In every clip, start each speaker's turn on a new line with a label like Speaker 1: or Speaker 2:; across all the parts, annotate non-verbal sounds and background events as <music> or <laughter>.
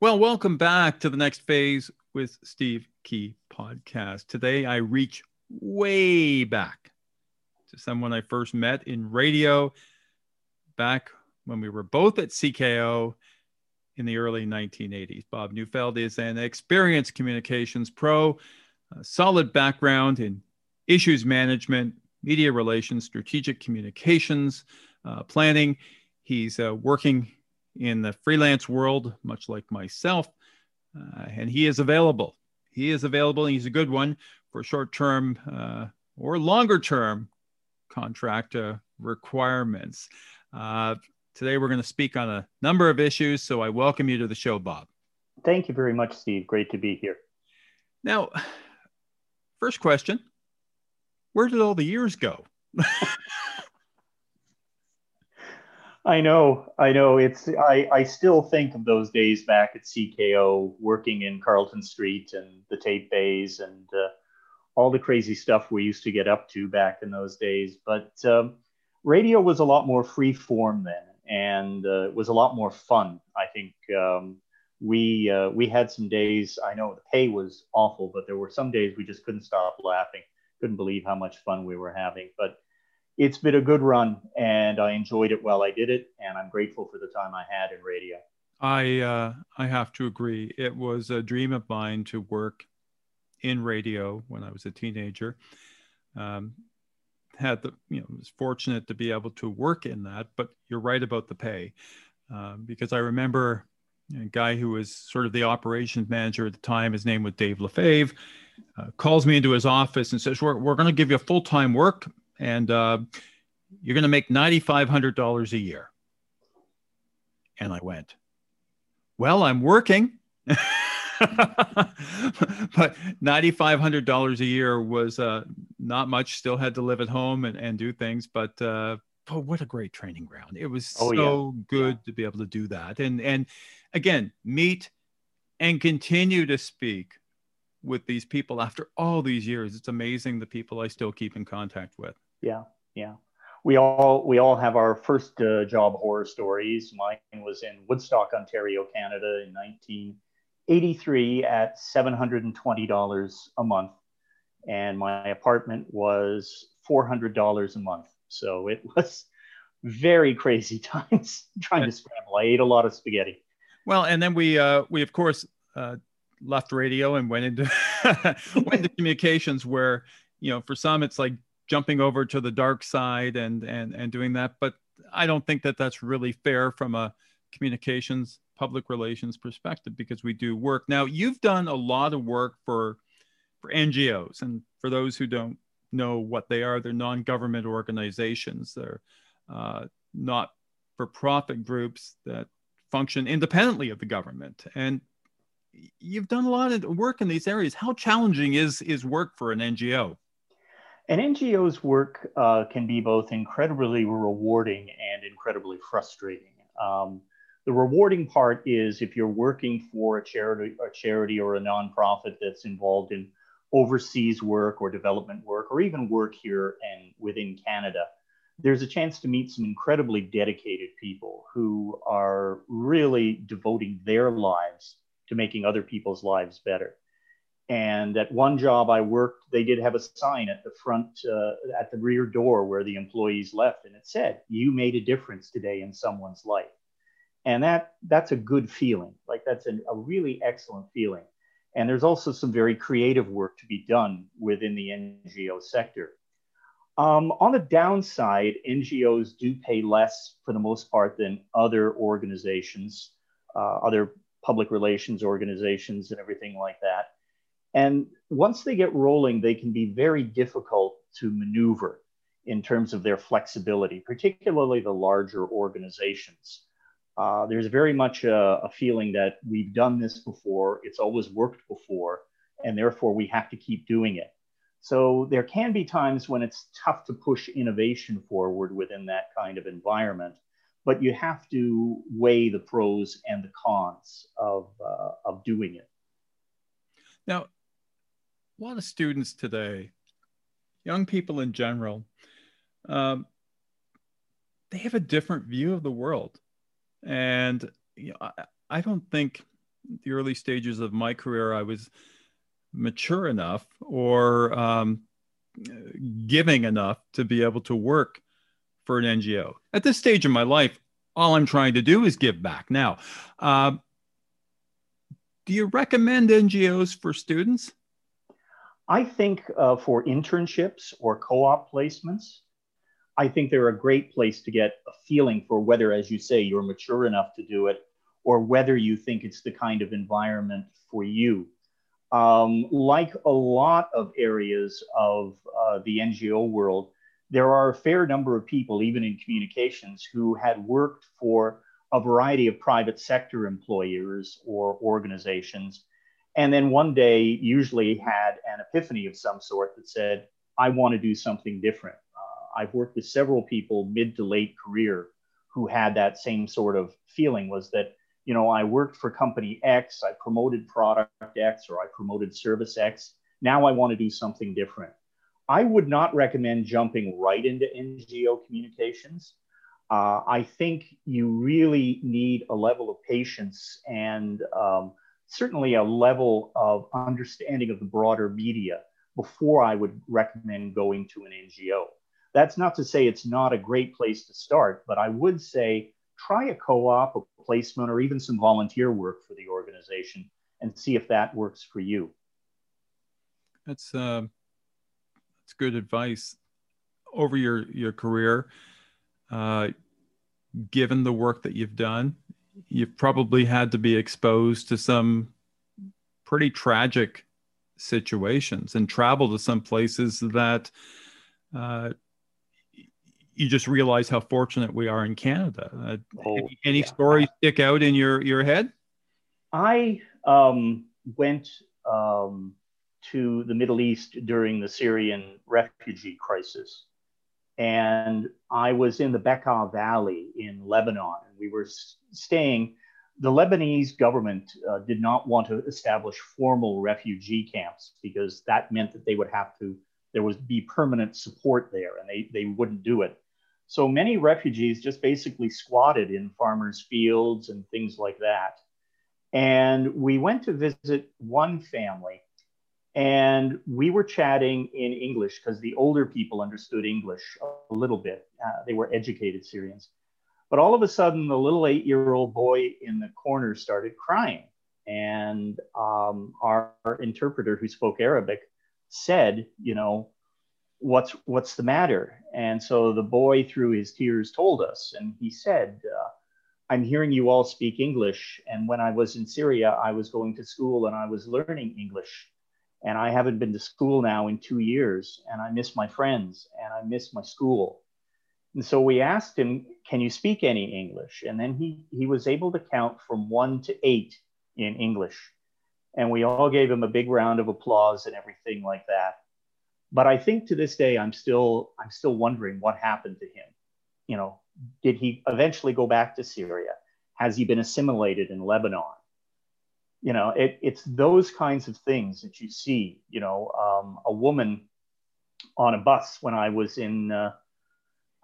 Speaker 1: Well, welcome back to the next phase with Steve Kee podcast. Today, I reach way back to someone I first met in radio back when we were both at CKO in the early 1980s. Bob Neufeld is an experienced communications pro, solid background in issues management, media relations, strategic communications, uh, planning. He's uh, working in the freelance world, much like myself, uh, and he is available. He is available, and he's a good one for short term uh, or longer term contract uh, requirements. Uh, today, we're going to speak on a number of issues, so I welcome you to the show, Bob.
Speaker 2: Thank you very much, Steve. Great to be here.
Speaker 1: Now, first question Where did all the years go? <laughs>
Speaker 2: I know, I know. It's I, I still think of those days back at CKO, working in Carlton Street and the tape bays and uh, all the crazy stuff we used to get up to back in those days. But um, radio was a lot more free form then, and uh, it was a lot more fun. I think um, we uh, we had some days. I know the pay was awful, but there were some days we just couldn't stop laughing, couldn't believe how much fun we were having. But it's been a good run and I enjoyed it while I did it. And I'm grateful for the time I had in radio.
Speaker 1: I, uh, I have to agree. It was a dream of mine to work in radio when I was a teenager. Um, had the, you know, was fortunate to be able to work in that, but you're right about the pay. Uh, because I remember a guy who was sort of the operations manager at the time, his name was Dave Lefebvre, uh, calls me into his office and says, We're, we're going to give you full time work and uh, you're going to make $9,500 a year. And I went, Well, I'm working. <laughs> but $9,500 a year was uh, not much, still had to live at home and, and do things. But uh, oh, what a great training ground. It was oh, so yeah. good yeah. to be able to do that. And, and again, meet and continue to speak with these people after all these years. It's amazing the people I still keep in contact with.
Speaker 2: Yeah, yeah. We all we all have our first uh, job horror stories. Mine was in Woodstock, Ontario, Canada, in 1983 at $720 a month, and my apartment was $400 a month. So it <laughs> was very crazy <laughs> times trying to scramble. I ate a lot of spaghetti.
Speaker 1: Well, and then we uh, we of course uh, left radio and went into <laughs> went into communications where you know for some it's like jumping over to the dark side and and and doing that but i don't think that that's really fair from a communications public relations perspective because we do work. Now you've done a lot of work for for ngos and for those who don't know what they are they're non-government organizations. They're uh, not for profit groups that function independently of the government. And you've done a lot of work in these areas. How challenging is is work for an ngo
Speaker 2: an NGO's work uh, can be both incredibly rewarding and incredibly frustrating. Um, the rewarding part is if you're working for a charity, a charity or a nonprofit that's involved in overseas work or development work, or even work here and within Canada, there's a chance to meet some incredibly dedicated people who are really devoting their lives to making other people's lives better. And at one job I worked, they did have a sign at the front, uh, at the rear door where the employees left, and it said, "You made a difference today in someone's life." And that that's a good feeling. Like that's a, a really excellent feeling. And there's also some very creative work to be done within the NGO sector. Um, on the downside, NGOs do pay less for the most part than other organizations, uh, other public relations organizations, and everything like that. And once they get rolling, they can be very difficult to maneuver in terms of their flexibility, particularly the larger organizations. Uh, there's very much a, a, feeling that we've done this before, it's always worked before, and therefore we have to keep doing it. So there can be times when it's tough to push innovation forward within that kind of environment, but you have to weigh the pros and the cons of, uh, of doing it.
Speaker 1: Now, a lot of students today, young people in general, um, they have a different view of the world. And you know, I, I don't think the early stages of my career, I was mature enough or um, giving enough to be able to work for an NGO. At this stage in my life, all I'm trying to do is give back. Now, uh, do you recommend NGOs for students?
Speaker 2: I think uh, for internships or co op placements, I think they're a great place to get a feeling for whether, as you say, you're mature enough to do it or whether you think it's the kind of environment for you. Um, like a lot of areas of uh, the NGO world, there are a fair number of people, even in communications, who had worked for a variety of private sector employers or organizations. And then one day, usually had an epiphany of some sort that said, I want to do something different. Uh, I've worked with several people mid to late career who had that same sort of feeling was that, you know, I worked for company X, I promoted product X, or I promoted service X. Now I want to do something different. I would not recommend jumping right into NGO communications. Uh, I think you really need a level of patience and um, certainly a level of understanding of the broader media before I would recommend going to an NGO. That's not to say it's not a great place to start, but I would say try a co op, a placement, or even some volunteer work for the organization and see if that works for you.
Speaker 1: That's uh, it's good advice over your your career. Uh, given the work that you've done, you've probably had to be exposed to some pretty tragic situations and travel to some places that uh, you just realize how fortunate we are in Canada. Uh, oh, any, any yeah. stories stick out in your your head?
Speaker 2: I um, went um, to the Middle East during the Syrian refugee crisis. And I was in the Bekaa Valley in Lebanon. We were staying, the Lebanese government uh, did not want to establish formal refugee camps because that meant that they would have to, there would be permanent support there and they, they wouldn't do it. So many refugees just basically squatted in farmers' fields and things like that. And we went to visit one family and we were chatting in English because the older people understood English a little bit. Uh, they were educated Syrians. But all of a sudden, the little eight year old boy in the corner started crying. And um, our, our, interpreter, who spoke Arabic, said, You know, what's, what's the matter? And so the boy, through his tears, told us. And he said, uh, I'm hearing you all speak English. And when I was in Syria, I was going to school and I was learning English and I haven't been to school now in two years, and I miss my friends and I miss my school. And so we asked him, Can you speak any English? And then he, he was able to count from one to eight in English. And we all gave him a big round of applause and everything like that. But I think to this day, I'm still I'm still wondering what happened to him. You know, did he eventually go back to Syria? Has he been assimilated in Lebanon? you know it, it's those kinds of things that you see you know um, a woman on a bus when i was in uh,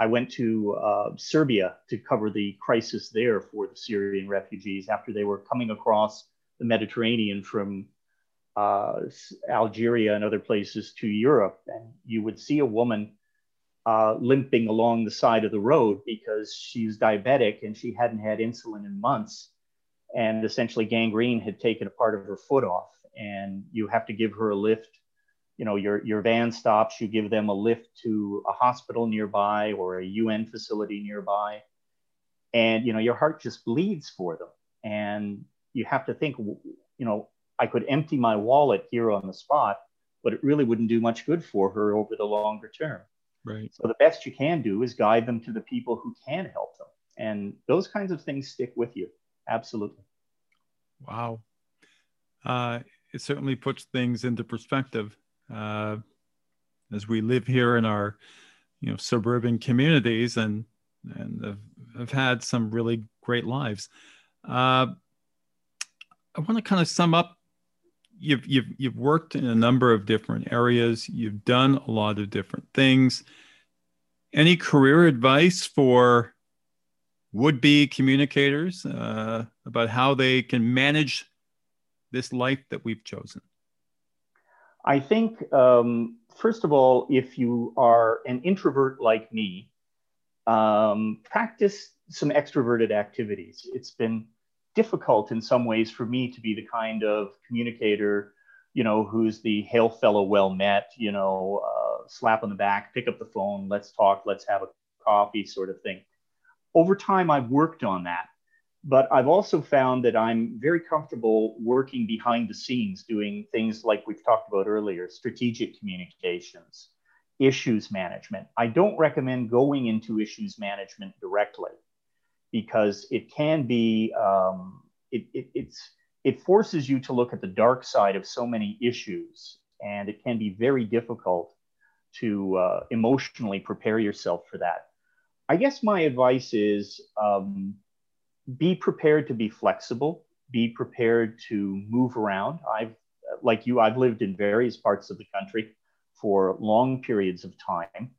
Speaker 2: i went to uh, serbia to cover the crisis there for the syrian refugees after they were coming across the mediterranean from uh, algeria and other places to europe. And you would see a woman uh, limping along the side of the road because she's diabetic and she hadn't had insulin in months. And essentially gangrene had taken a part of her foot off. And you have to give her a lift you know your, your van stops you give them a lift to a hospital nearby or a un facility nearby. And you know your heart just bleeds for them. And you have to think you know i could empty my wallet here on the spot but it really wouldn't do much good for her over the longer term.
Speaker 1: Right.
Speaker 2: So the best you can do is guide them to the people who can help them. And those kinds of things stick with you. Absolutely.
Speaker 1: Wow. Uh, it certainly puts things into perspective uh, as we live here in our, you know, suburban communities and and have, have had some really great lives. Uh, I want to kind of sum up. You've you've you've worked in a number of different areas. You've done a lot of different things. Any career advice for would be communicators uh, about how they can manage this life that we've chosen?
Speaker 2: I think, um, first of all, if you are an introvert like me, um, practice some extroverted activities. It's been difficult in some ways for me to be the kind of communicator, you know, who's the hail fellow well met, you know, uh, slap on the back, pick up the phone, let's talk, let's have a coffee sort of thing. Over time, I've worked on that. But I've also found that I'm very comfortable working behind the scenes, doing things like we've talked about earlier strategic communications, issues management. I don't recommend going into issues management directly because it can be, um, it, it, it's, it forces you to look at the dark side of so many issues, and it can be very difficult to uh, emotionally prepare yourself for that. I guess my advice is um, be prepared to be flexible, be prepared to move around. I've, like you, I've lived in various parts of the country for long periods of time.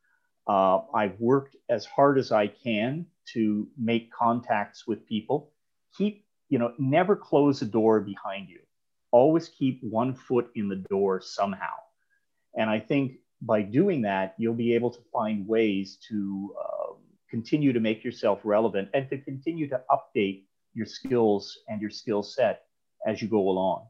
Speaker 2: Uh, I've worked as hard as I can to make contacts with people. Keep, you know, never close a door behind you. Always keep one foot in the door somehow. And I think by doing that, you'll be able to find ways to uh, continue to make yourself relevant and to continue to update your skills and your skill set as you go along.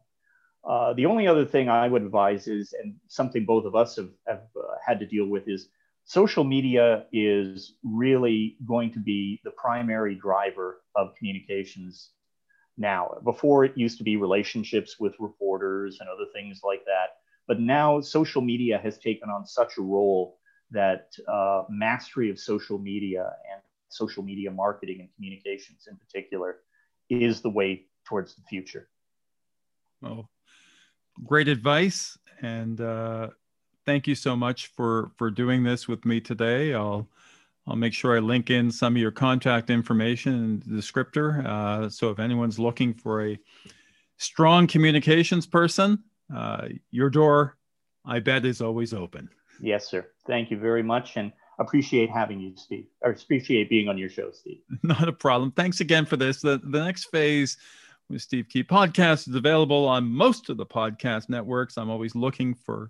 Speaker 2: Uh, the only other thing I would advise is, and something both of us have, have uh, had to deal with, is social media is really going to be the primary driver of communications now. Before it used to be relationships with reporters and other things like that. But now social media has taken on such a role that uh, mastery of social media and social media marketing and communications in particular is the way towards the future.
Speaker 1: Well, great advice, and uh, thank you so much for for doing this with me today. I'll I'll make sure I link in some of your contact information in the descriptor. Uh, so if anyone's looking for a strong communications person, uh, your door, I bet, is always open.
Speaker 2: Yes, sir. Thank you very much. And appreciate having you, Steve, or appreciate being on your show, Steve. <laughs>
Speaker 1: Not a problem. Thanks again for this. The, the next phase with Steve Kee podcast is available on most of the podcast networks. I'm always looking for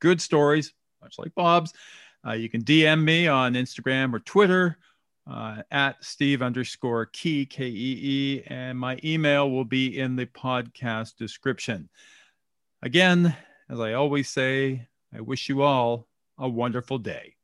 Speaker 1: good stories, much like Bob's. Uh, you can DM me on Instagram or Twitter uh, at Steve underscore Kee, K E E, and my email will be in the podcast description. Again, as I always say, I wish you all a wonderful day.